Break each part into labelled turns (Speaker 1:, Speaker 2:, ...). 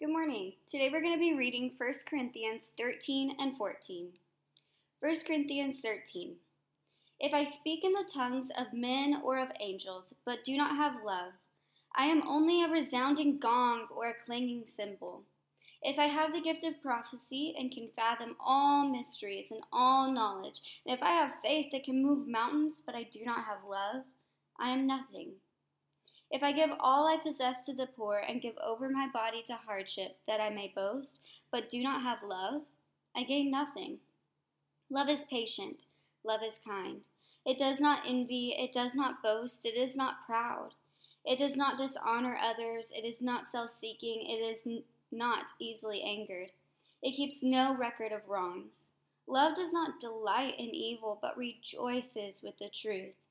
Speaker 1: Good morning. Today we're going to be reading 1 Corinthians 13 and 14. 1 Corinthians 13. If I speak in the tongues of men or of angels, but do not have love, I am only a resounding gong or a clanging cymbal. If I have the gift of prophecy and can fathom all mysteries and all knowledge, and if I have faith that can move mountains, but I do not have love, I am nothing. If I give all I possess to the poor and give over my body to hardship that I may boast, but do not have love, I gain nothing. Love is patient, love is kind. It does not envy, it does not boast, it is not proud. It does not dishonor others, it is not self seeking, it is n- not easily angered. It keeps no record of wrongs. Love does not delight in evil, but rejoices with the truth.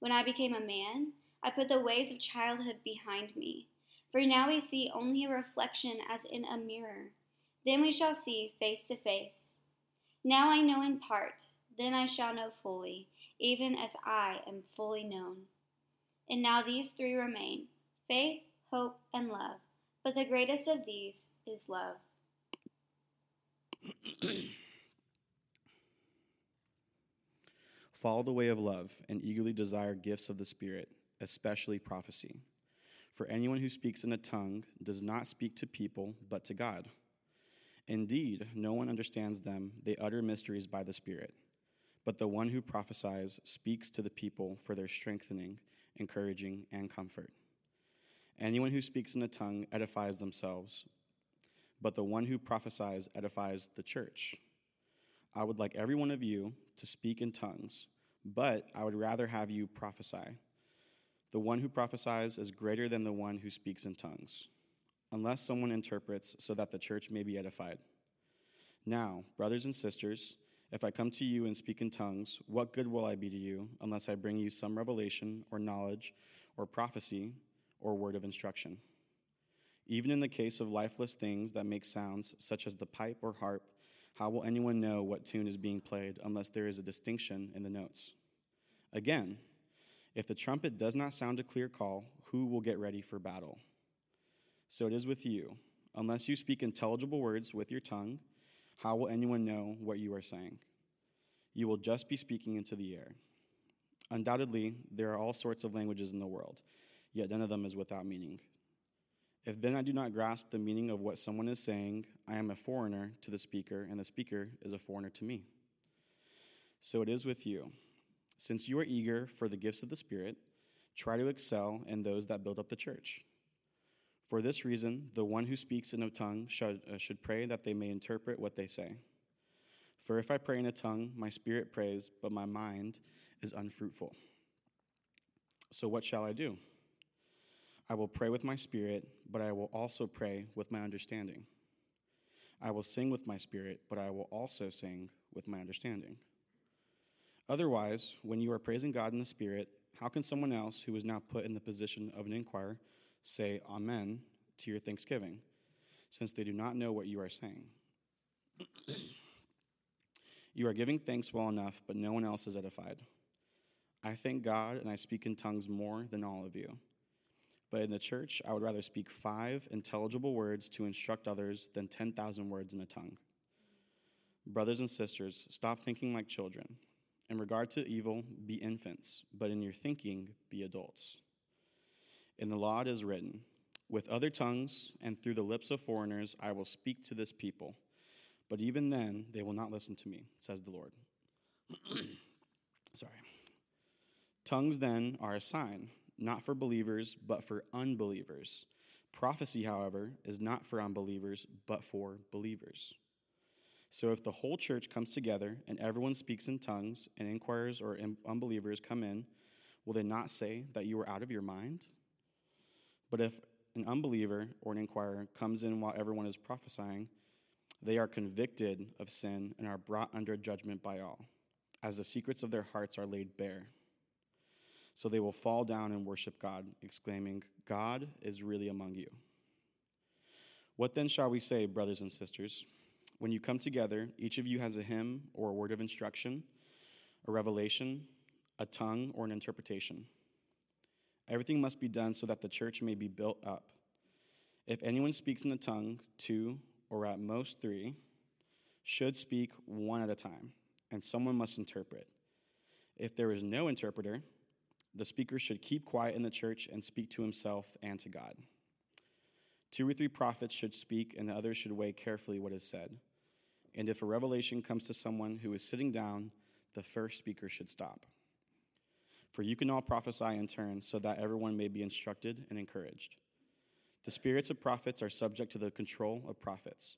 Speaker 1: When I became a man, I put the ways of childhood behind me. For now we see only a reflection as in a mirror. Then we shall see face to face. Now I know in part, then I shall know fully, even as I am fully known. And now these three remain faith, hope, and love. But the greatest of these is love.
Speaker 2: Follow the way of love and eagerly desire gifts of the Spirit, especially prophecy. For anyone who speaks in a tongue does not speak to people, but to God. Indeed, no one understands them, they utter mysteries by the Spirit. But the one who prophesies speaks to the people for their strengthening, encouraging, and comfort. Anyone who speaks in a tongue edifies themselves, but the one who prophesies edifies the church. I would like every one of you to speak in tongues, but I would rather have you prophesy. The one who prophesies is greater than the one who speaks in tongues, unless someone interprets so that the church may be edified. Now, brothers and sisters, if I come to you and speak in tongues, what good will I be to you unless I bring you some revelation or knowledge or prophecy or word of instruction? Even in the case of lifeless things that make sounds, such as the pipe or harp, how will anyone know what tune is being played unless there is a distinction in the notes? Again, if the trumpet does not sound a clear call, who will get ready for battle? So it is with you. Unless you speak intelligible words with your tongue, how will anyone know what you are saying? You will just be speaking into the air. Undoubtedly, there are all sorts of languages in the world, yet none of them is without meaning. If then I do not grasp the meaning of what someone is saying, I am a foreigner to the speaker, and the speaker is a foreigner to me. So it is with you. Since you are eager for the gifts of the Spirit, try to excel in those that build up the church. For this reason, the one who speaks in a tongue should, uh, should pray that they may interpret what they say. For if I pray in a tongue, my spirit prays, but my mind is unfruitful. So what shall I do? I will pray with my spirit, but I will also pray with my understanding. I will sing with my spirit, but I will also sing with my understanding. Otherwise, when you are praising God in the spirit, how can someone else who is now put in the position of an inquirer say Amen to your thanksgiving, since they do not know what you are saying? you are giving thanks well enough, but no one else is edified. I thank God, and I speak in tongues more than all of you. But in the church, I would rather speak five intelligible words to instruct others than 10,000 words in a tongue. Brothers and sisters, stop thinking like children. In regard to evil, be infants, but in your thinking, be adults. In the law it is written, With other tongues and through the lips of foreigners I will speak to this people, but even then they will not listen to me, says the Lord. Sorry. Tongues then are a sign not for believers, but for unbelievers. Prophecy, however, is not for unbelievers, but for believers. So if the whole church comes together and everyone speaks in tongues, and inquirers or unbelievers come in, will they not say that you are out of your mind? But if an unbeliever or an inquirer comes in while everyone is prophesying, They are convicted of sin and are brought under judgment by all, as the secrets of their hearts are laid bare. So they will fall down and worship God, exclaiming, God is really among you. What then shall we say, brothers and sisters? When you come together, each of you has a hymn or a word of instruction, a revelation, a tongue, or an interpretation. Everything must be done so that the church may be built up. If anyone speaks in a tongue, two or at most three should speak one at a time, and someone must interpret. If there is no interpreter, the speaker should keep quiet in the church and speak to himself and to God. Two or three prophets should speak, and the others should weigh carefully what is said. And if a revelation comes to someone who is sitting down, the first speaker should stop. For you can all prophesy in turn, so that everyone may be instructed and encouraged. The spirits of prophets are subject to the control of prophets.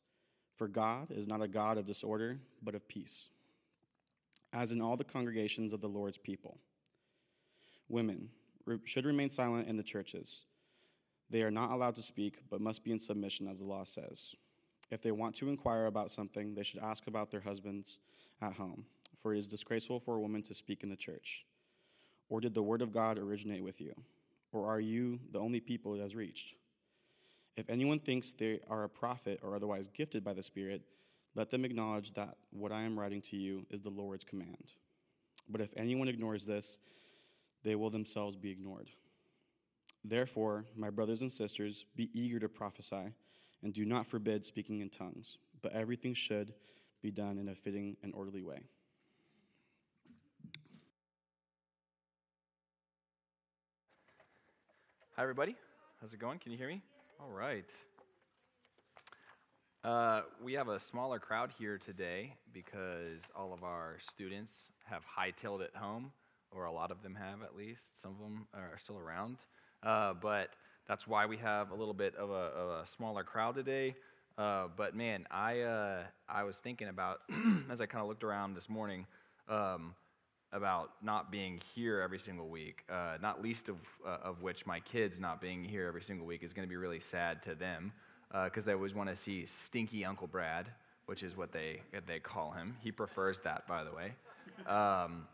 Speaker 2: For God is not a God of disorder, but of peace, as in all the congregations of the Lord's people. Women should remain silent in the churches. They are not allowed to speak, but must be in submission, as the law says. If they want to inquire about something, they should ask about their husbands at home, for it is disgraceful for a woman to speak in the church. Or did the word of God originate with you? Or are you the only people it has reached? If anyone thinks they are a prophet or otherwise gifted by the Spirit, let them acknowledge that what I am writing to you is the Lord's command. But if anyone ignores this, they will themselves be ignored. Therefore, my brothers and sisters, be eager to prophesy, and do not forbid speaking in tongues, but everything should be done in a fitting and orderly way.
Speaker 3: Hi, everybody. How's it going? Can you hear me? All right. Uh, we have a smaller crowd here today because all of our students have hightailed it home, or a lot of them have at least. Some of them are still around. Uh, but that's why we have a little bit of a, of a smaller crowd today. Uh, but man, I, uh, I was thinking about, as I kind of looked around this morning, um, about not being here every single week, uh, not least of, uh, of which my kids not being here every single week is going to be really sad to them because they always want to see stinky Uncle Brad, which is what they, they call him. He prefers that, by the way. Um,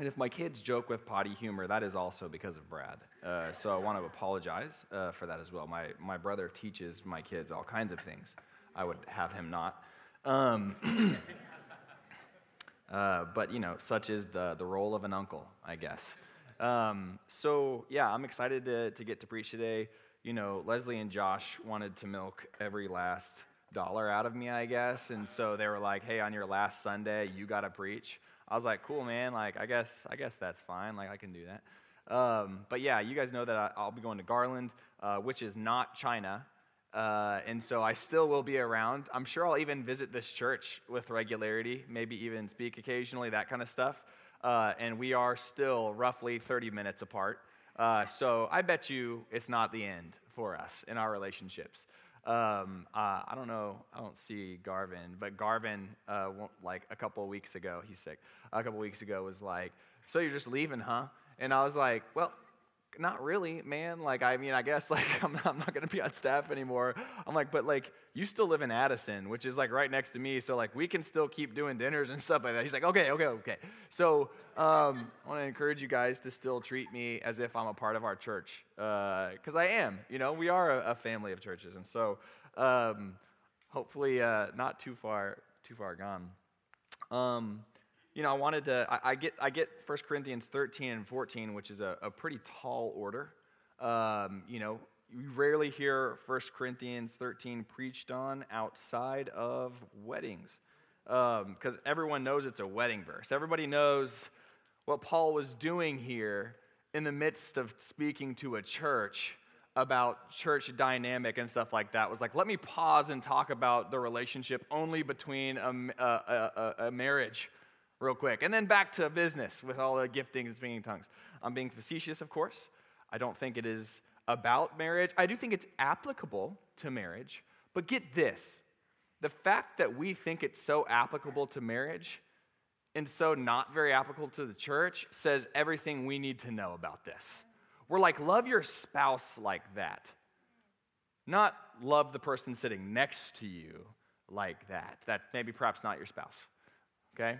Speaker 3: and if my kids joke with potty humor, that is also because of Brad. Uh, so I want to apologize uh, for that as well. My, my brother teaches my kids all kinds of things. I would have him not. Um, uh, but, you know, such is the, the role of an uncle, I guess. Um, so, yeah, I'm excited to, to get to preach today. You know, Leslie and Josh wanted to milk every last dollar out of me, I guess. And so they were like, hey, on your last Sunday, you got to preach. I was like, cool, man. Like, I guess, I guess that's fine. Like, I can do that. Um, but yeah, you guys know that I, will be going to Garland, uh, which is not China. Uh, and so I still will be around. I'm sure I'll even visit this church with regularity, maybe even speak occasionally, that kind of stuff. Uh, and we are still roughly 30 minutes apart. Uh, so I bet you it's not the end for us in our relationships. Um, uh, I don't know. I don't see Garvin, but Garvin, uh, like a couple of weeks ago, he's sick. A couple of weeks ago was like, "So you're just leaving, huh?" And I was like, "Well, not really, man. Like, I mean, I guess like I'm not, I'm not to be on staff anymore. I'm like, but like, you still live in Addison, which is like right next to me. So like, we can still keep doing dinners and stuff like that. He's like, okay, okay, okay. So um, I want to encourage you guys to still treat me as if I'm a part of our church, because uh, I am. You know, we are a, a, family of churches, and so um, hopefully uh, not too far too far gone. Um, you know, I wanted to, I, I, get, I get 1 Corinthians 13 and 14, which is a, a pretty tall order. Um, you know, you rarely hear 1 Corinthians 13 preached on outside of weddings because um, everyone knows it's a wedding verse. Everybody knows what Paul was doing here in the midst of speaking to a church about church dynamic and stuff like that was like, let me pause and talk about the relationship only between a, a, a, a marriage real quick. And then back to business with all the giftings and speaking tongues. I'm being facetious, of course. I don't think it is about marriage. I do think it's applicable to marriage. But get this the fact that we think it's so applicable to marriage and so not very applicable to the church says everything we need to know about this. We're like, love your spouse like that. Not love the person sitting next to you like that. That maybe perhaps not your spouse. Okay?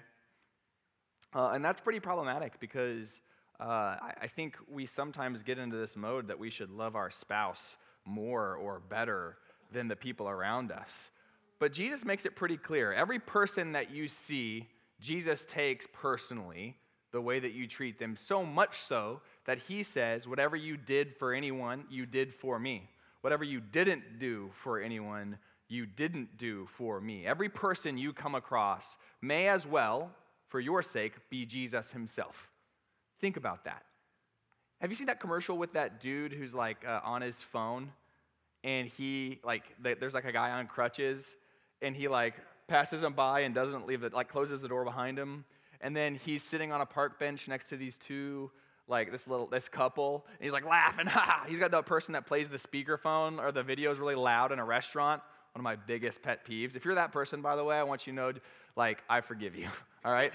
Speaker 3: Uh, and that's pretty problematic because uh, I, I think we sometimes get into this mode that we should love our spouse more or better than the people around us. But Jesus makes it pretty clear. Every person that you see, Jesus takes personally the way that you treat them, so much so that he says, Whatever you did for anyone, you did for me. Whatever you didn't do for anyone, you didn't do for me. Every person you come across may as well, for your sake, be Jesus himself. Think about that. Have you seen that commercial with that dude who's like uh, on his phone? And he, like, there's like a guy on crutches and he like passes him by and doesn't leave it, like closes the door behind him. And then he's sitting on a park bench next to these two like this little this couple. And he's like laughing. Ha! He's got the person that plays the speakerphone or the video is really loud in a restaurant. One of my biggest pet peeves. If you're that person by the way i want you to know like i forgive you all right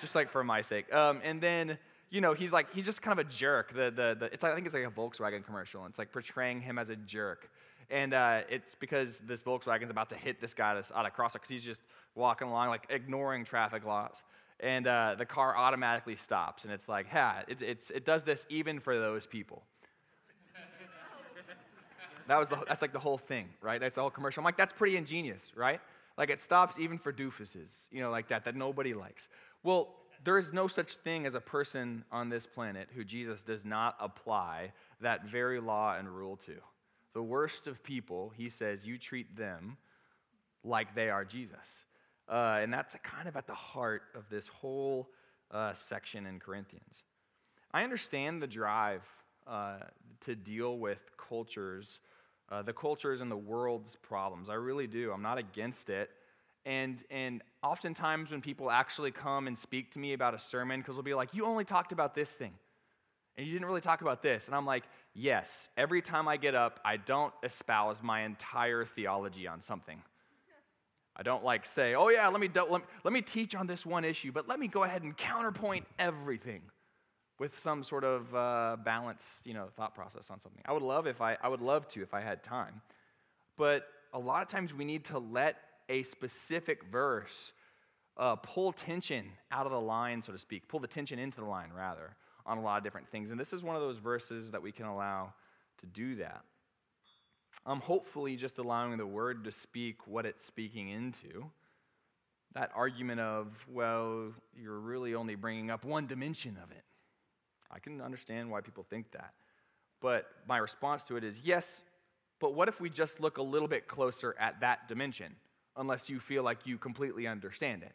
Speaker 3: just like for my sake um, and then you know he's like he's just kind of a jerk the, the, the it's i think it's like a volkswagen commercial and it's like portraying him as a jerk and uh, it's because this volkswagen's about to hit this guy that's out of crosswalk because he's just walking along like ignoring traffic laws and uh, the car automatically stops. And it's like, yeah, it, it's, it does this even for those people. that was the, that's like the whole thing, right? That's the whole commercial. I'm like, that's pretty ingenious, right? Like it stops even for doofuses, you know, like that, that nobody likes. Well, there is no such thing as a person on this planet who Jesus does not apply that very law and rule to. The worst of people, he says, you treat them like they are Jesus. Uh, and that's kind of at the heart of this whole uh, section in Corinthians. I understand the drive uh, to deal with cultures, uh, the cultures and the world's problems. I really do. I'm not against it. And, and oftentimes, when people actually come and speak to me about a sermon, because they'll be like, You only talked about this thing, and you didn't really talk about this. And I'm like, Yes, every time I get up, I don't espouse my entire theology on something. I don't like say, oh yeah, let me, let me, let me teach on this one issue, but let me go ahead and counterpoint everything with some sort of uh, balanced, you know, thought process on something. I would love if I, I would love to if I had time, but a lot of times we need to let a specific verse uh, pull tension out of the line, so to speak, pull the tension into the line rather, on a lot of different things. And this is one of those verses that we can allow to do that. I'm hopefully just allowing the word to speak what it's speaking into. That argument of, well, you're really only bringing up one dimension of it. I can understand why people think that. But my response to it is yes, but what if we just look a little bit closer at that dimension, unless you feel like you completely understand it?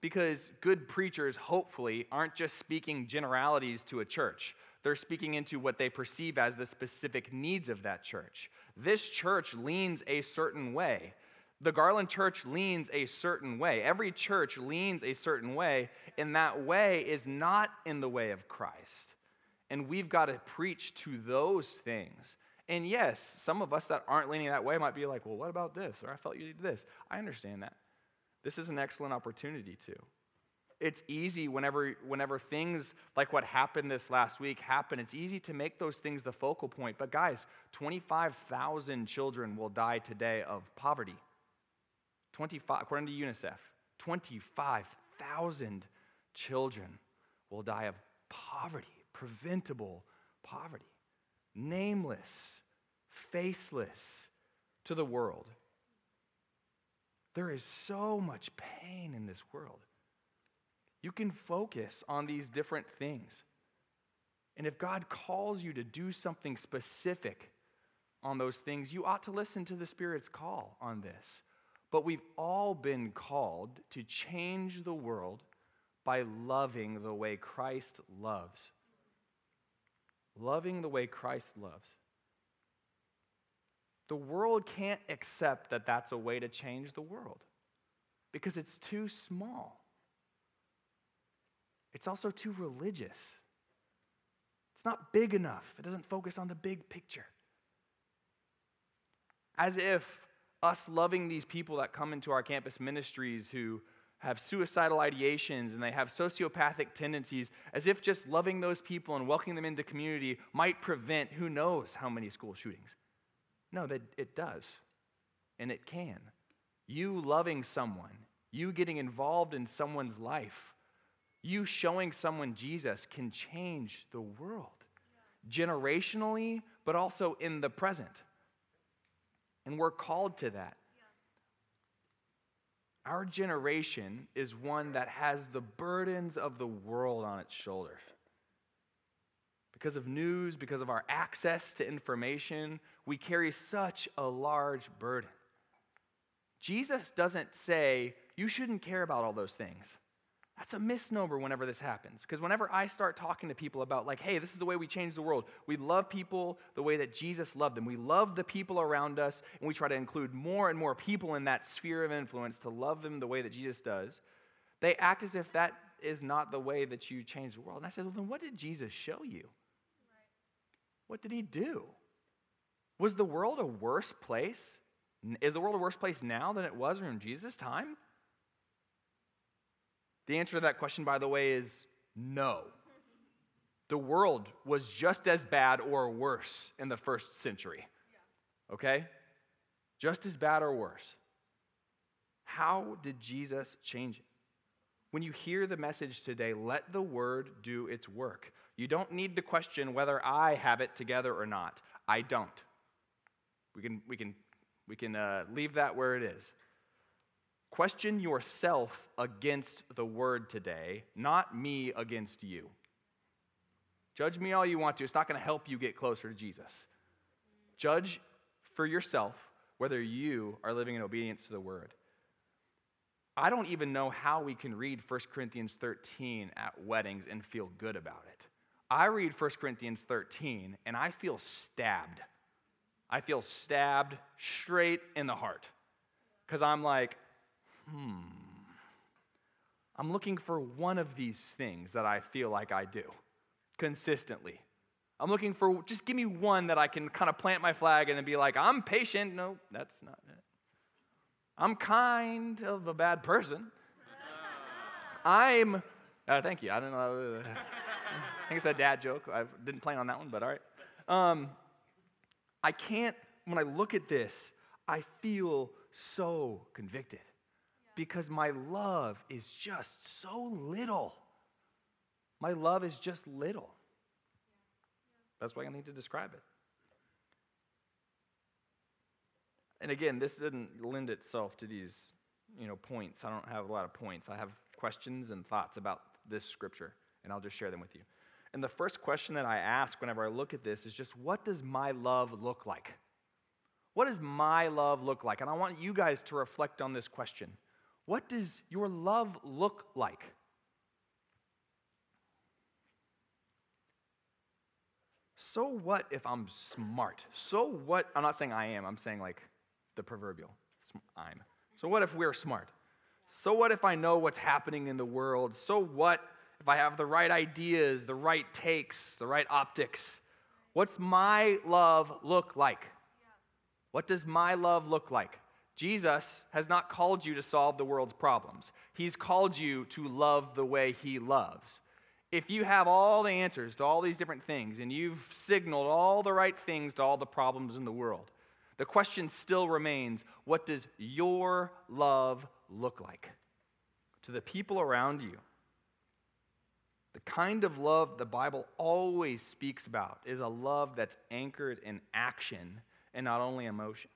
Speaker 3: Because good preachers, hopefully, aren't just speaking generalities to a church. They're speaking into what they perceive as the specific needs of that church. This church leans a certain way. The Garland Church leans a certain way. Every church leans a certain way, and that way is not in the way of Christ. And we've got to preach to those things. And yes, some of us that aren't leaning that way might be like, well, what about this? Or I felt you did this. I understand that. This is an excellent opportunity to it's easy whenever, whenever things like what happened this last week happen, it's easy to make those things the focal point. But guys, 25,000 children will die today of poverty. 25, according to UNICEF, 25,000 children will die of poverty, preventable poverty, nameless, faceless to the world. There is so much pain in this world. You can focus on these different things. And if God calls you to do something specific on those things, you ought to listen to the Spirit's call on this. But we've all been called to change the world by loving the way Christ loves. Loving the way Christ loves. The world can't accept that that's a way to change the world because it's too small. It's also too religious. It's not big enough, it doesn't focus on the big picture. As if us loving these people that come into our campus ministries who have suicidal ideations and they have sociopathic tendencies, as if just loving those people and welcoming them into community might prevent who knows how many school shootings. No, that it does, and it can. you loving someone, you getting involved in someone's life, you showing someone Jesus can change the world generationally, but also in the present. And we're called to that. Our generation is one that has the burdens of the world on its shoulders. Because of news, because of our access to information, we carry such a large burden. Jesus doesn't say, you shouldn't care about all those things. That's a misnomer whenever this happens. Because whenever I start talking to people about, like, hey, this is the way we change the world, we love people the way that Jesus loved them. We love the people around us, and we try to include more and more people in that sphere of influence to love them the way that Jesus does. They act as if that is not the way that you change the world. And I said, well, then what did Jesus show you? What did he do? Was the world a worse place? Is the world a worse place now than it was in Jesus' time? The answer to that question, by the way, is no. The world was just as bad or worse in the first century. Okay? Just as bad or worse. How did Jesus change it? When you hear the message today, let the word do its work. You don't need to question whether I have it together or not. I don't. We can, we can, we can uh, leave that where it is. Question yourself against the word today, not me against you. Judge me all you want to. It's not going to help you get closer to Jesus. Judge for yourself whether you are living in obedience to the word. I don't even know how we can read 1 Corinthians 13 at weddings and feel good about it. I read 1 Corinthians 13 and I feel stabbed. I feel stabbed straight in the heart because I'm like, hmm, I'm looking for one of these things that I feel like I do consistently. I'm looking for just give me one that I can kind of plant my flag and then be like, I'm patient. No, that's not it. I'm kind of a bad person. I'm, uh, thank you. I don't know. I think it's a dad joke. I didn't plan on that one, but all right. Um, I can't, when I look at this, I feel so convicted because my love is just so little. My love is just little. That's why I need to describe it. And again, this didn't lend itself to these, you know, points. I don't have a lot of points. I have questions and thoughts about this scripture, and I'll just share them with you. And the first question that I ask whenever I look at this is just what does my love look like? What does my love look like? And I want you guys to reflect on this question. What does your love look like? So what if I'm smart? So what? I'm not saying I am, I'm saying like the proverbial I'm. So what if we're smart? So what if I know what's happening in the world? So what if I have the right ideas, the right takes, the right optics? What's my love look like? What does my love look like? Jesus has not called you to solve the world's problems. He's called you to love the way He loves. If you have all the answers to all these different things and you've signaled all the right things to all the problems in the world, the question still remains what does your love look like to the people around you? The kind of love the Bible always speaks about is a love that's anchored in action and not only emotion.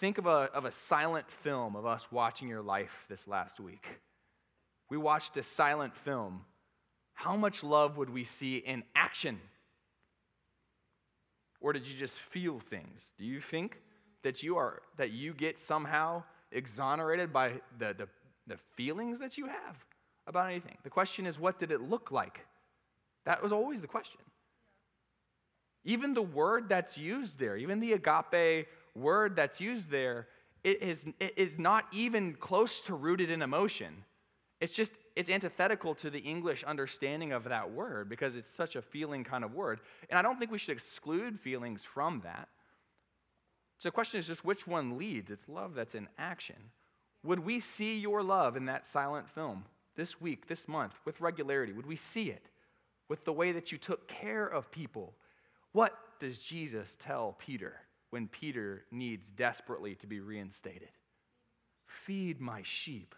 Speaker 3: Think of a, of a silent film of us watching your life this last week. We watched a silent film. How much love would we see in action? Or did you just feel things? Do you think that you are that you get somehow exonerated by the, the, the feelings that you have about anything? The question is, what did it look like? That was always the question. Even the word that's used there, even the agape word that's used there it is, it is not even close to rooted in emotion. It's just, it's antithetical to the English understanding of that word because it's such a feeling kind of word. And I don't think we should exclude feelings from that. So the question is just which one leads? It's love that's in action. Would we see your love in that silent film this week, this month, with regularity? Would we see it with the way that you took care of people? What does Jesus tell Peter? When Peter needs desperately to be reinstated. feed my sheep.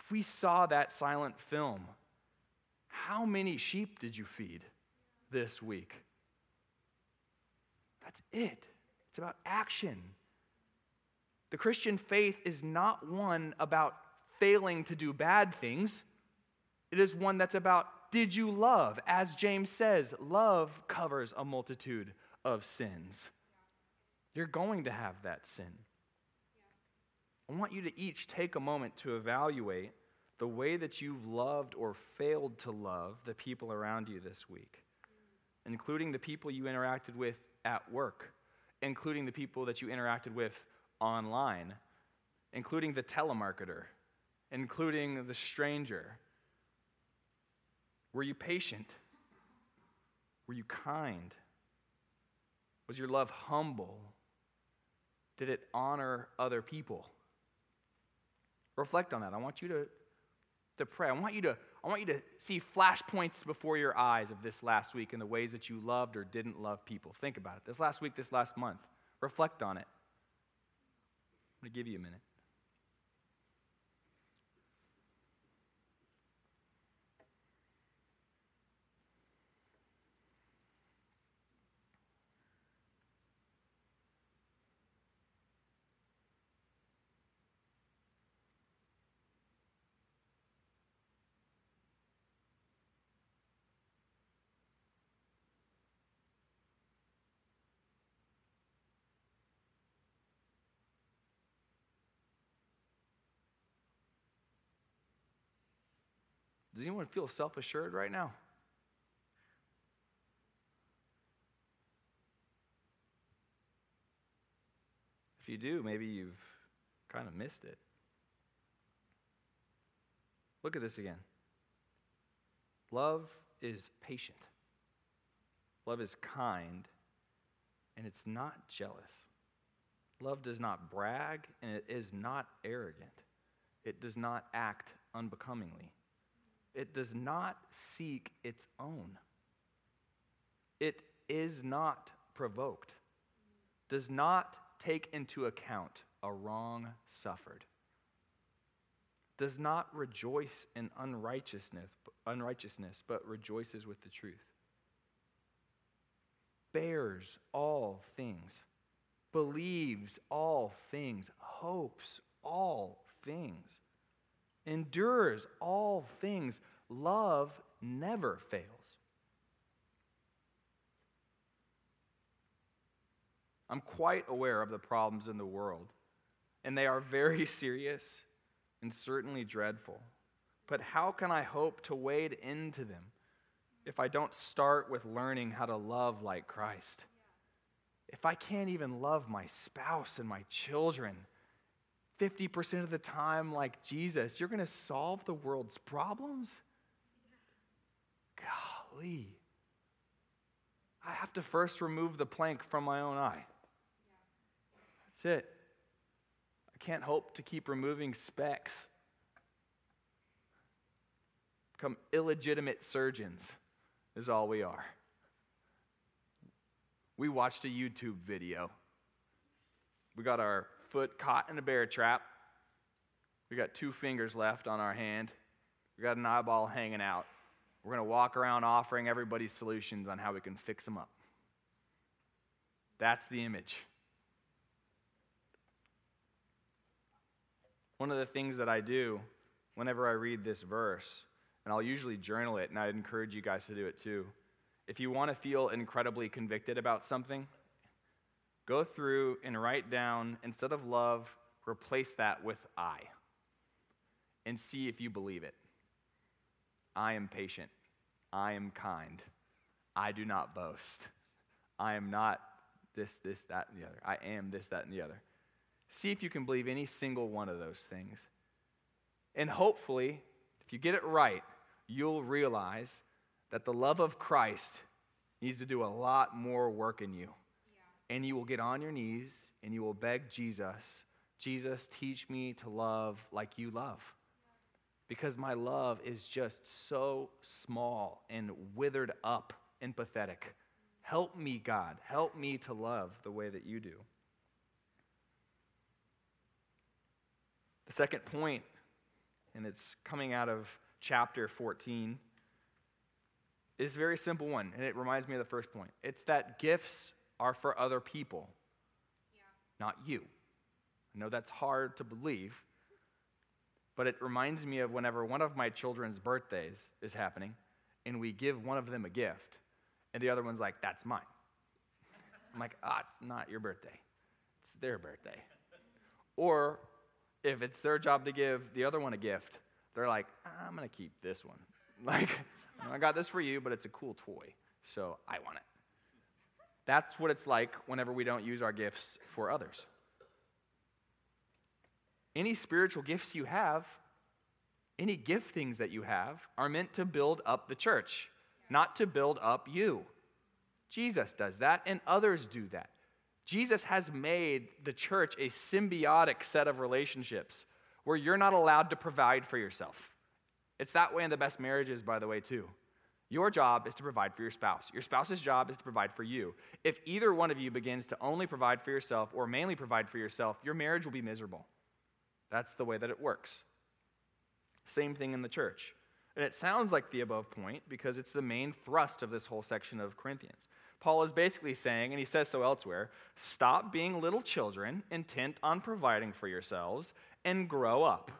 Speaker 3: If we saw that silent film, how many sheep did you feed this week? That's it. It's about action. The Christian faith is not one about failing to do bad things, it is one that's about did you love? As James says, love covers a multitude of sins. You're going to have that sin. I want you to each take a moment to evaluate the way that you've loved or failed to love the people around you this week, including the people you interacted with at work, including the people that you interacted with online, including the telemarketer, including the stranger. Were you patient? Were you kind? Was your love humble? Did it honor other people? Reflect on that. I want you to, to pray. I want you to, I want you to see flashpoints before your eyes of this last week and the ways that you loved or didn't love people. Think about it. This last week, this last month. Reflect on it. I'm going to give you a minute. Anyone feel self assured right now? If you do, maybe you've kind of missed it. Look at this again. Love is patient, love is kind, and it's not jealous. Love does not brag, and it is not arrogant. It does not act unbecomingly. It does not seek its own. It is not provoked, does not take into account a wrong suffered, does not rejoice in unrighteousness, unrighteousness but rejoices with the truth, bears all things, believes all things, hopes all things endures all things. Love never fails. I'm quite aware of the problems in the world, and they are very serious and certainly dreadful. But how can I hope to wade into them if I don't start with learning how to love like Christ? If I can't even love my spouse and my children, 50% of the time like Jesus, you're going to solve the world's problems? Golly. I have to first remove the plank from my own eye. That's it. I can't hope to keep removing specks. Become illegitimate surgeons, is all we are. We watched a YouTube video. We got our foot caught in a bear trap. We got two fingers left on our hand. We got an eyeball hanging out. We're going to walk around offering everybody solutions on how we can fix them up. That's the image. One of the things that I do whenever I read this verse, and I'll usually journal it, and I'd encourage you guys to do it too. If you want to feel incredibly convicted about something, Go through and write down, instead of love, replace that with I. And see if you believe it. I am patient. I am kind. I do not boast. I am not this, this, that, and the other. I am this, that, and the other. See if you can believe any single one of those things. And hopefully, if you get it right, you'll realize that the love of Christ needs to do a lot more work in you and you will get on your knees and you will beg Jesus, Jesus, teach me to love like you love. Because my love is just so small and withered up and pathetic. Help me, God. Help me to love the way that you do. The second point, and it's coming out of chapter 14, is a very simple one, and it reminds me of the first point. It's that gifts are for other people, yeah. not you. I know that's hard to believe, but it reminds me of whenever one of my children's birthdays is happening, and we give one of them a gift, and the other one's like, that's mine. I'm like, ah, it's not your birthday, it's their birthday. Or if it's their job to give the other one a gift, they're like, I'm going to keep this one. Like, I got this for you, but it's a cool toy, so I want it. That's what it's like whenever we don't use our gifts for others. Any spiritual gifts you have, any giftings that you have, are meant to build up the church, not to build up you. Jesus does that, and others do that. Jesus has made the church a symbiotic set of relationships where you're not allowed to provide for yourself. It's that way in the best marriages, by the way, too. Your job is to provide for your spouse. Your spouse's job is to provide for you. If either one of you begins to only provide for yourself or mainly provide for yourself, your marriage will be miserable. That's the way that it works. Same thing in the church. And it sounds like the above point because it's the main thrust of this whole section of Corinthians. Paul is basically saying, and he says so elsewhere stop being little children intent on providing for yourselves and grow up.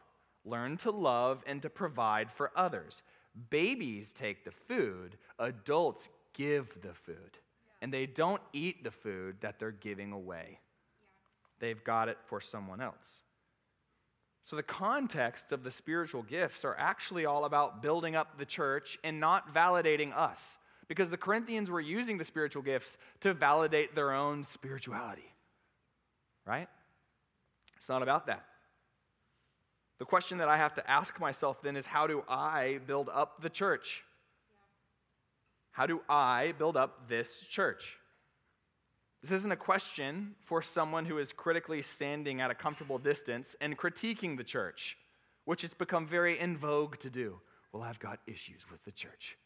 Speaker 3: Learn to love and to provide for others. Babies take the food, adults give the food. And they don't eat the food that they're giving away, they've got it for someone else. So, the context of the spiritual gifts are actually all about building up the church and not validating us because the Corinthians were using the spiritual gifts to validate their own spirituality. Right? It's not about that. The question that I have to ask myself then is how do I build up the church? How do I build up this church? This isn't a question for someone who is critically standing at a comfortable distance and critiquing the church, which has become very in vogue to do. Well, I've got issues with the church.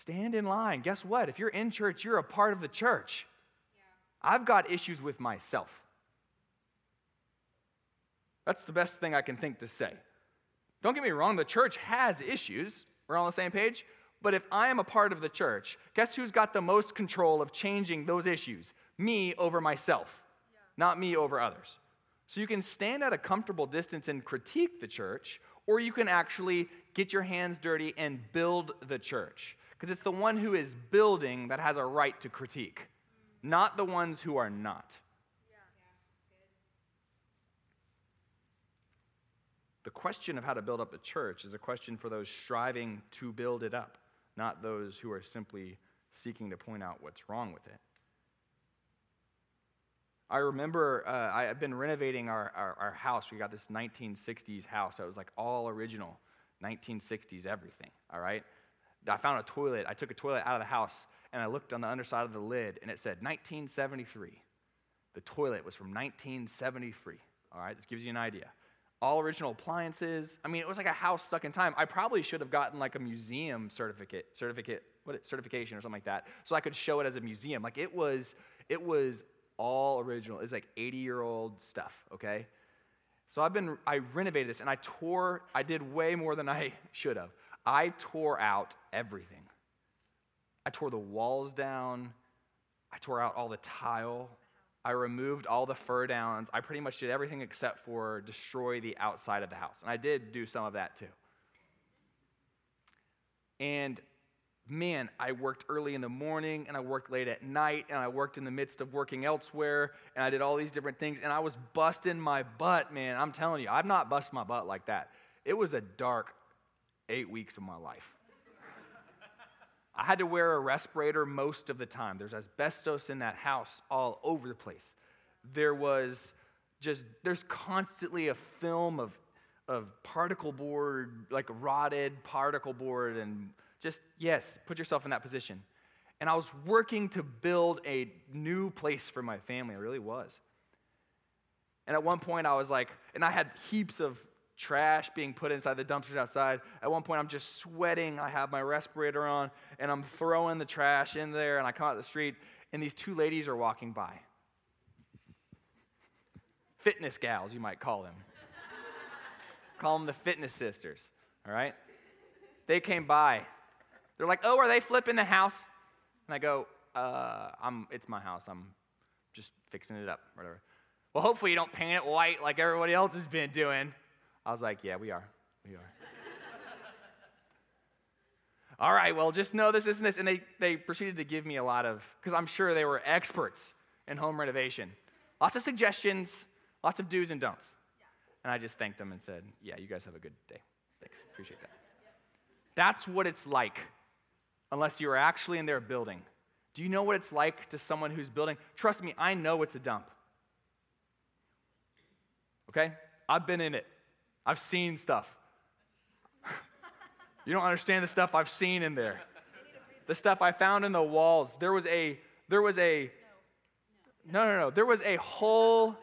Speaker 3: Stand in line. Guess what? If you're in church, you're a part of the church. Yeah. I've got issues with myself. That's the best thing I can think to say. Don't get me wrong, the church has issues. We're on the same page. But if I am a part of the church, guess who's got the most control of changing those issues? Me over myself, yeah. not me over others. So you can stand at a comfortable distance and critique the church, or you can actually get your hands dirty and build the church. Because it's the one who is building that has a right to critique, not the ones who are not. Question of how to build up a church is a question for those striving to build it up, not those who are simply seeking to point out what's wrong with it. I remember uh, I had been renovating our, our, our, house. We got this 1960s house that was like all original, 1960s everything, all right? I found a toilet. I took a toilet out of the house and I looked on the underside of the lid and it said 1973. The toilet was from 1973. All right, this gives you an idea. All original appliances. I mean, it was like a house stuck in time. I probably should have gotten like a museum certificate, certificate, what certification or something like that, so I could show it as a museum. Like it was, it was all original. It's like 80 year old stuff. Okay, so I've been, I renovated this and I tore. I did way more than I should have. I tore out everything. I tore the walls down. I tore out all the tile. I removed all the fur downs. I pretty much did everything except for destroy the outside of the house. And I did do some of that too. And man, I worked early in the morning and I worked late at night and I worked in the midst of working elsewhere and I did all these different things and I was busting my butt, man. I'm telling you, I've not busted my butt like that. It was a dark, eight weeks of my life. I had to wear a respirator most of the time. There's asbestos in that house all over the place. There was just, there's constantly a film of, of particle board, like rotted particle board, and just, yes, put yourself in that position. And I was working to build a new place for my family. I really was. And at one point, I was like, and I had heaps of trash being put inside the dumpsters outside. At one point, I'm just sweating. I have my respirator on, and I'm throwing the trash in there, and I come out the street, and these two ladies are walking by. Fitness gals, you might call them. Call them the fitness sisters, all right? They came by. They're like, oh, are they flipping the house? And I go, uh, I'm, it's my house. I'm just fixing it up, whatever. Well, hopefully you don't paint it white like everybody else has been doing. I was like, yeah, we are. We are. All right, well, just know this, isn't this. And they, they proceeded to give me a lot of, because I'm sure they were experts in home renovation. Lots of suggestions, lots of do's and don'ts. And I just thanked them and said, yeah, you guys have a good day. Thanks. Appreciate that. That's what it's like, unless you are actually in their building. Do you know what it's like to someone who's building? Trust me, I know it's a dump. Okay? I've been in it, I've seen stuff. you don't understand the stuff I've seen in there. The stuff I found in the walls. There was a, there was a, no, no, no. There was a whole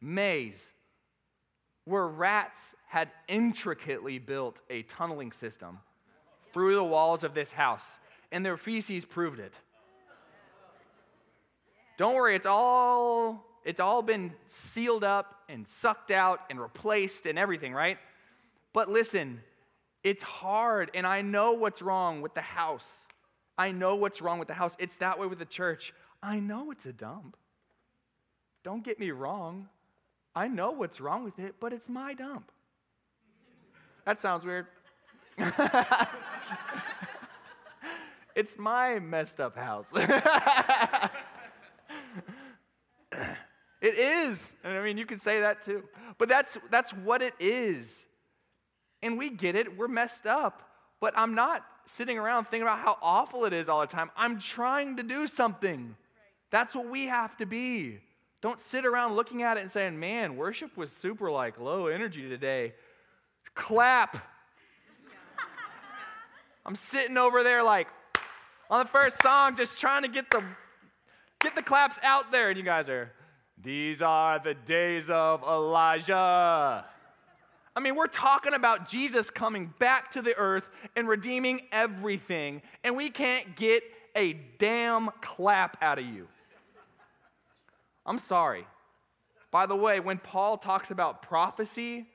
Speaker 3: maze where rats had intricately built a tunneling system through the walls of this house, and their feces proved it. Don't worry, it's all it's all been sealed up and sucked out and replaced and everything, right? But listen, it's hard, and I know what's wrong with the house. I know what's wrong with the house. It's that way with the church. I know it's a dump. Don't get me wrong. I know what's wrong with it, but it's my dump. That sounds weird. it's my messed up house. it is. And I mean, you can say that too. But that's, that's what it is. And we get it. We're messed up. But I'm not sitting around thinking about how awful it is all the time. I'm trying to do something. That's what we have to be. Don't sit around looking at it and saying, man, worship was super like low energy today. Clap. I'm sitting over there like on the first song, just trying to get the get the claps out there, and you guys are, these are the days of Elijah. I mean, we're talking about Jesus coming back to the earth and redeeming everything, and we can't get a damn clap out of you. I'm sorry. By the way, when Paul talks about prophecy,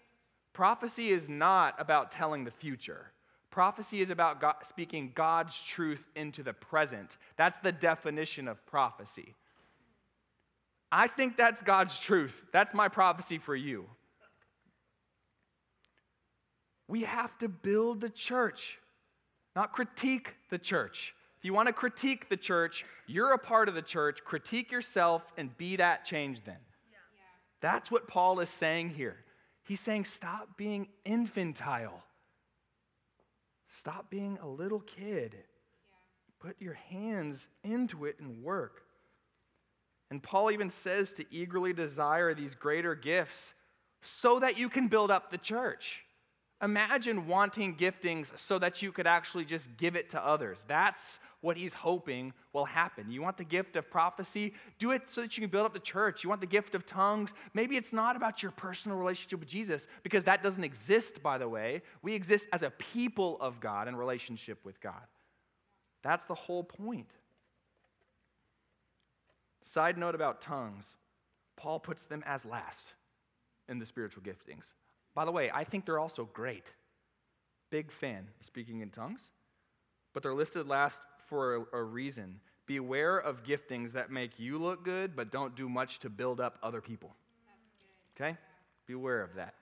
Speaker 3: prophecy is not about telling the future. Prophecy is about God, speaking God's truth into the present. That's the definition of prophecy. I think that's God's truth. That's my prophecy for you. We have to build the church, not critique the church. If you want to critique the church, you're a part of the church. Critique yourself and be that change then. Yeah. That's what Paul is saying here. He's saying, stop being infantile. Stop being a little kid. Yeah. Put your hands into it and work. And Paul even says to eagerly desire these greater gifts so that you can build up the church. Imagine wanting giftings so that you could actually just give it to others. That's what he's hoping will happen. You want the gift of prophecy? Do it so that you can build up the church. You want the gift of tongues? Maybe it's not about your personal relationship with Jesus, because that doesn't exist, by the way. We exist as a people of God in relationship with God. That's the whole point. Side note about tongues Paul puts them as last in the spiritual giftings. By the way, I think they're also great. Big fan speaking in tongues, but they're listed last for a, a reason. Beware of giftings that make you look good but don't do much to build up other people. Okay? Beware of that.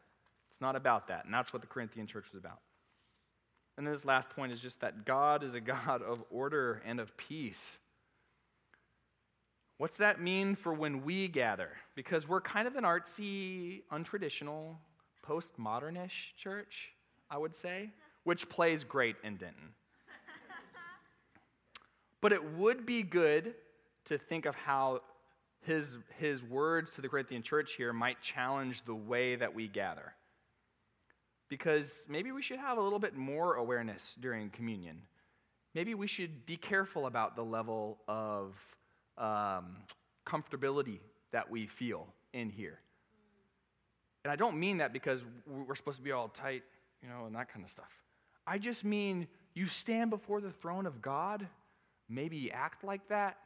Speaker 3: It's not about that. And that's what the Corinthian church was about. And then this last point is just that God is a God of order and of peace. What's that mean for when we gather? Because we're kind of an artsy, untraditional, postmodernish church, I would say, which plays great in Denton. But it would be good to think of how his, his words to the Corinthian church here might challenge the way that we gather. Because maybe we should have a little bit more awareness during communion. Maybe we should be careful about the level of um, comfortability that we feel in here. And I don't mean that because we're supposed to be all tight, you know, and that kind of stuff. I just mean you stand before the throne of God maybe act like that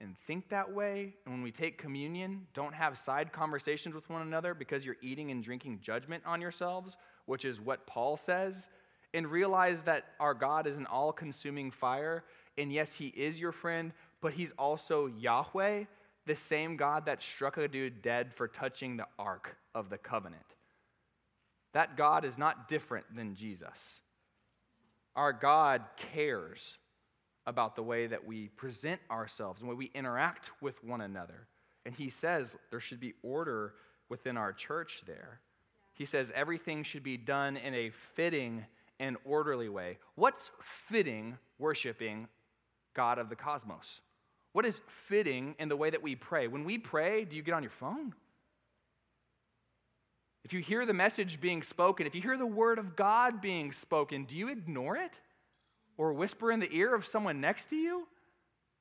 Speaker 3: and think that way. And when we take communion, don't have side conversations with one another because you're eating and drinking judgment on yourselves, which is what Paul says. And realize that our God is an all consuming fire. And yes, He is your friend, but He's also Yahweh, the same God that struck a dude dead for touching the Ark of the Covenant. That God is not different than Jesus. Our God cares about the way that we present ourselves and way we interact with one another. And he says there should be order within our church there. He says everything should be done in a fitting and orderly way. What's fitting worshiping God of the cosmos? What is fitting in the way that we pray? When we pray, do you get on your phone? If you hear the message being spoken, if you hear the word of God being spoken, do you ignore it? Or whisper in the ear of someone next to you?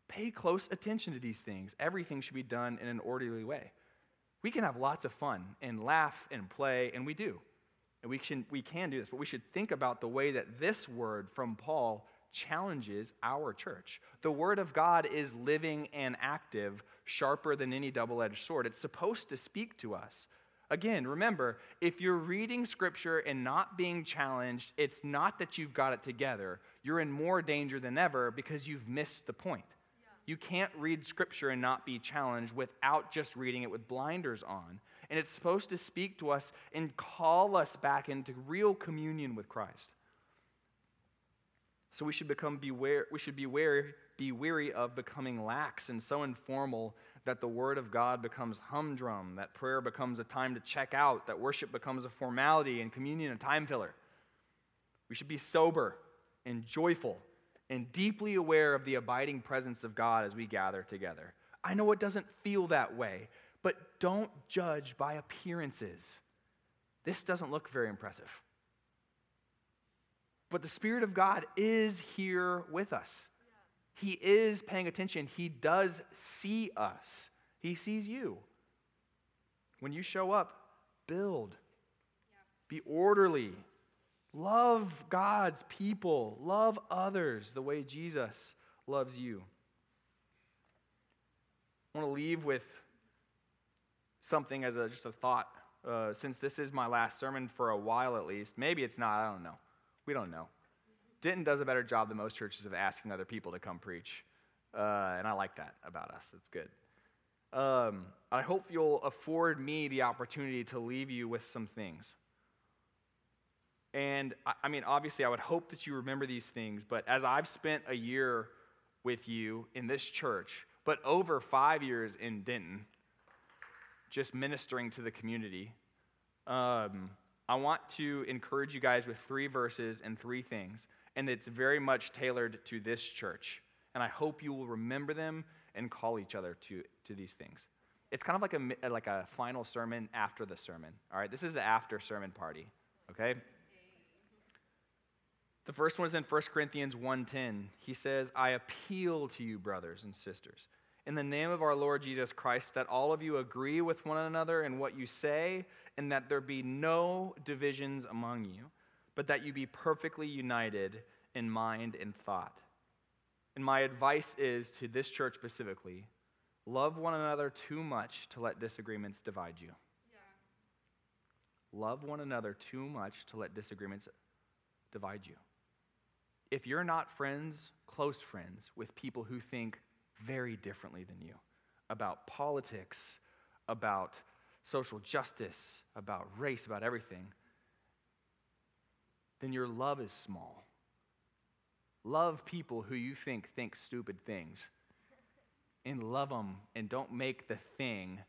Speaker 3: Pay close attention to these things. Everything should be done in an orderly way. We can have lots of fun and laugh and play, and we do. And we can, we can do this, but we should think about the way that this word from Paul challenges our church. The Word of God is living and active, sharper than any double edged sword. It's supposed to speak to us. Again, remember, if you're reading Scripture and not being challenged, it's not that you've got it together. You're in more danger than ever because you've missed the point. Yeah. You can't read Scripture and not be challenged without just reading it with blinders on. And it's supposed to speak to us and call us back into real communion with Christ. So we should become beware, we should be wary, be weary of becoming lax and so informal that the word of God becomes humdrum, that prayer becomes a time to check out, that worship becomes a formality and communion a time filler. We should be sober and joyful and deeply aware of the abiding presence of God as we gather together. I know it doesn't feel that way, but don't judge by appearances. This doesn't look very impressive. But the Spirit of God is here with us. He is paying attention. He does see us. He sees you. When you show up, build, be orderly, love God's people, love others the way Jesus loves you. I want to leave with something as a, just a thought, uh, since this is my last sermon for a while at least. Maybe it's not, I don't know. We don't know. Denton does a better job than most churches of asking other people to come preach. Uh, and I like that about us. It's good. Um, I hope you'll afford me the opportunity to leave you with some things. And I, I mean, obviously, I would hope that you remember these things, but as I've spent a year with you in this church, but over five years in Denton, just ministering to the community, um, I want to encourage you guys with three verses and three things, and it's very much tailored to this church. And I hope you will remember them and call each other to, to these things. It's kind of like a, like a final sermon after the sermon. All right, this is the after sermon party, okay? The first one is in 1 Corinthians 1:10. He says, "I appeal to you, brothers and sisters, in the name of our Lord Jesus Christ, that all of you agree with one another in what you say, and that there be no divisions among you, but that you be perfectly united in mind and thought. And my advice is to this church specifically love one another too much to let disagreements divide you. Yeah. Love one another too much to let disagreements divide you. If you're not friends, close friends, with people who think very differently than you about politics, about social justice, about race, about everything, then your love is small. Love people who you think think stupid things. And love them and don't make the thing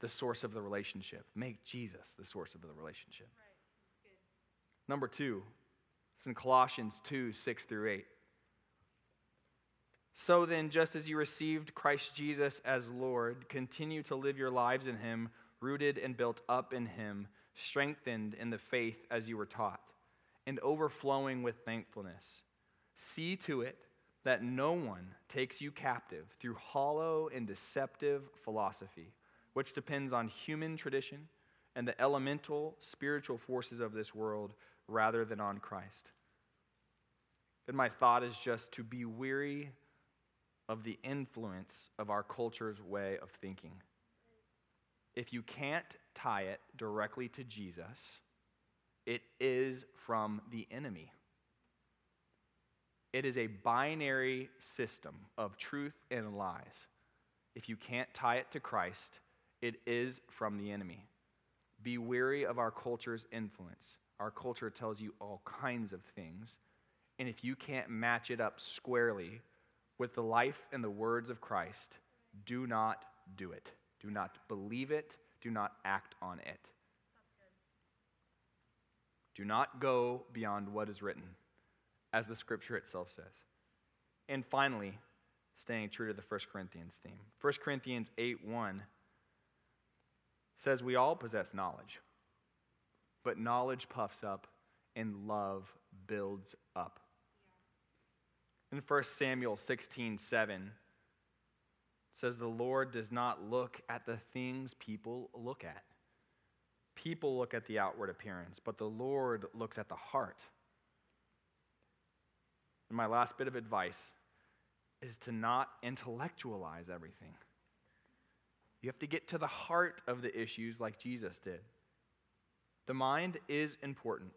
Speaker 3: the source of the relationship. Make Jesus the source of the relationship. Right. Number two, it's in Colossians 2 6 through 8. So then, just as you received Christ Jesus as Lord, continue to live your lives in Him, rooted and built up in Him, strengthened in the faith as you were taught, and overflowing with thankfulness. See to it that no one takes you captive through hollow and deceptive philosophy, which depends on human tradition and the elemental spiritual forces of this world rather than on Christ. And my thought is just to be weary of the influence of our culture's way of thinking. If you can't tie it directly to Jesus, it is from the enemy. It is a binary system of truth and lies. If you can't tie it to Christ, it is from the enemy. Be weary of our culture's influence. Our culture tells you all kinds of things. And if you can't match it up squarely with the life and the words of Christ, do not do it. Do not believe it. Do not act on it. Do not go beyond what is written, as the scripture itself says. And finally, staying true to the 1 Corinthians theme. 1 Corinthians 8 1 says, We all possess knowledge, but knowledge puffs up and love builds up. In 1 Samuel 16 7, says, The Lord does not look at the things people look at. People look at the outward appearance, but the Lord looks at the heart. And my last bit of advice is to not intellectualize everything. You have to get to the heart of the issues like Jesus did. The mind is important,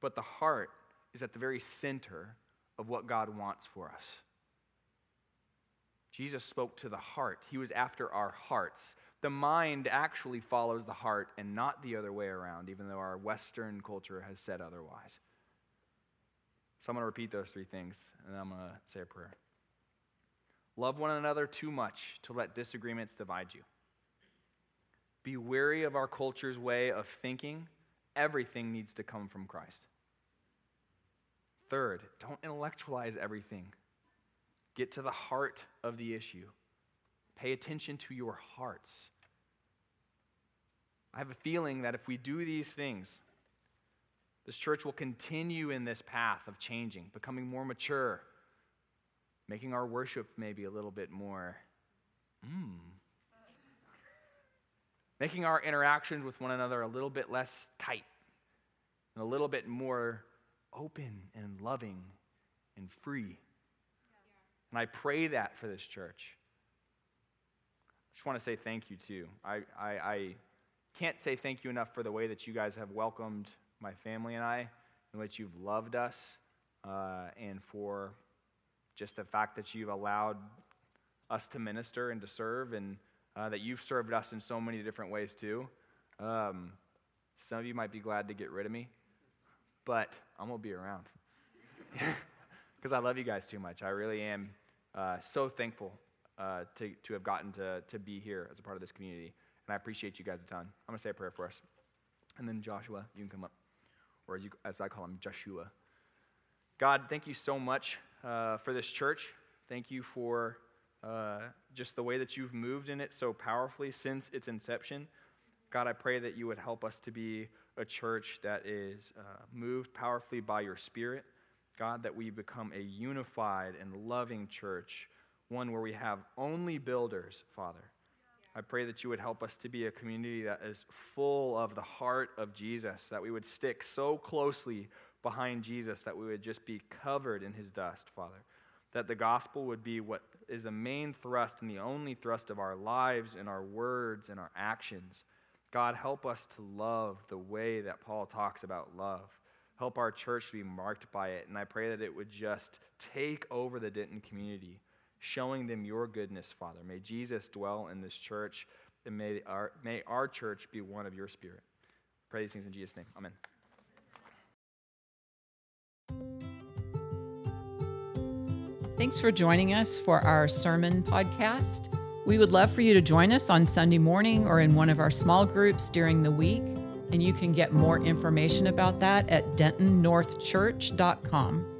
Speaker 3: but the heart is at the very center of what God wants for us. Jesus spoke to the heart, He was after our hearts. The mind actually follows the heart and not the other way around, even though our Western culture has said otherwise. So I'm going to repeat those three things, and then I'm going to say a prayer. Love one another too much to let disagreements divide you. Be weary of our culture's way of thinking. Everything needs to come from Christ. Third, don't intellectualize everything. Get to the heart of the issue. Pay attention to your hearts. I have a feeling that if we do these things, this church will continue in this path of changing, becoming more mature, making our worship maybe a little bit more, mm, making our interactions with one another a little bit less tight and a little bit more open and loving and free. And I pray that for this church. I just want to say thank you, too. I, I, I can't say thank you enough for the way that you guys have welcomed my family and I, in which you've loved us, uh, and for just the fact that you've allowed us to minister and to serve, and uh, that you've served us in so many different ways, too. Um, some of you might be glad to get rid of me, but I'm going to be around. Because I love you guys too much. I really am uh, so thankful uh, to, to have gotten to, to be here as a part of this community. And I appreciate you guys a ton. I'm going to say a prayer for us. And then Joshua, you can come up. Or as, you, as I call him, Joshua. God, thank you so much uh, for this church. Thank you for uh, just the way that you've moved in it so powerfully since its inception. God, I pray that you would help us to be a church that is uh, moved powerfully by your Spirit. God, that we become a unified and loving church, one where we have only builders, Father. I pray that you would help us to be a community that is full of the heart of Jesus, that we would stick so closely behind Jesus that we would just be covered in his dust, Father. That the gospel would be what is the main thrust and the only thrust of our lives and our words and our actions. God, help us to love the way that Paul talks about love. Help our church to be marked by it. And I pray that it would just take over the Denton community, showing them your goodness, Father. May Jesus dwell in this church, and may our, may our church be one of your spirit. Pray these things in Jesus' name. Amen.
Speaker 4: Thanks for joining us for our sermon podcast. We would love for you to join us on Sunday morning or in one of our small groups during the week. And you can get more information about that at dentonnorthchurch.com.